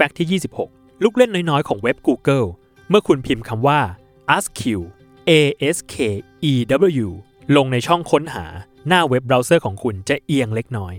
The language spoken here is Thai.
แฟกต์ที่ 26 ลูกเล่นน้อยๆ ของเว็บ Google เมื่อคุณพิมพ์คำว่า ask a s k e w ลงในช่องค้นหาหน้าเว็บเบราว์เซอร์ของคุณจะเอียงเล็กน้อย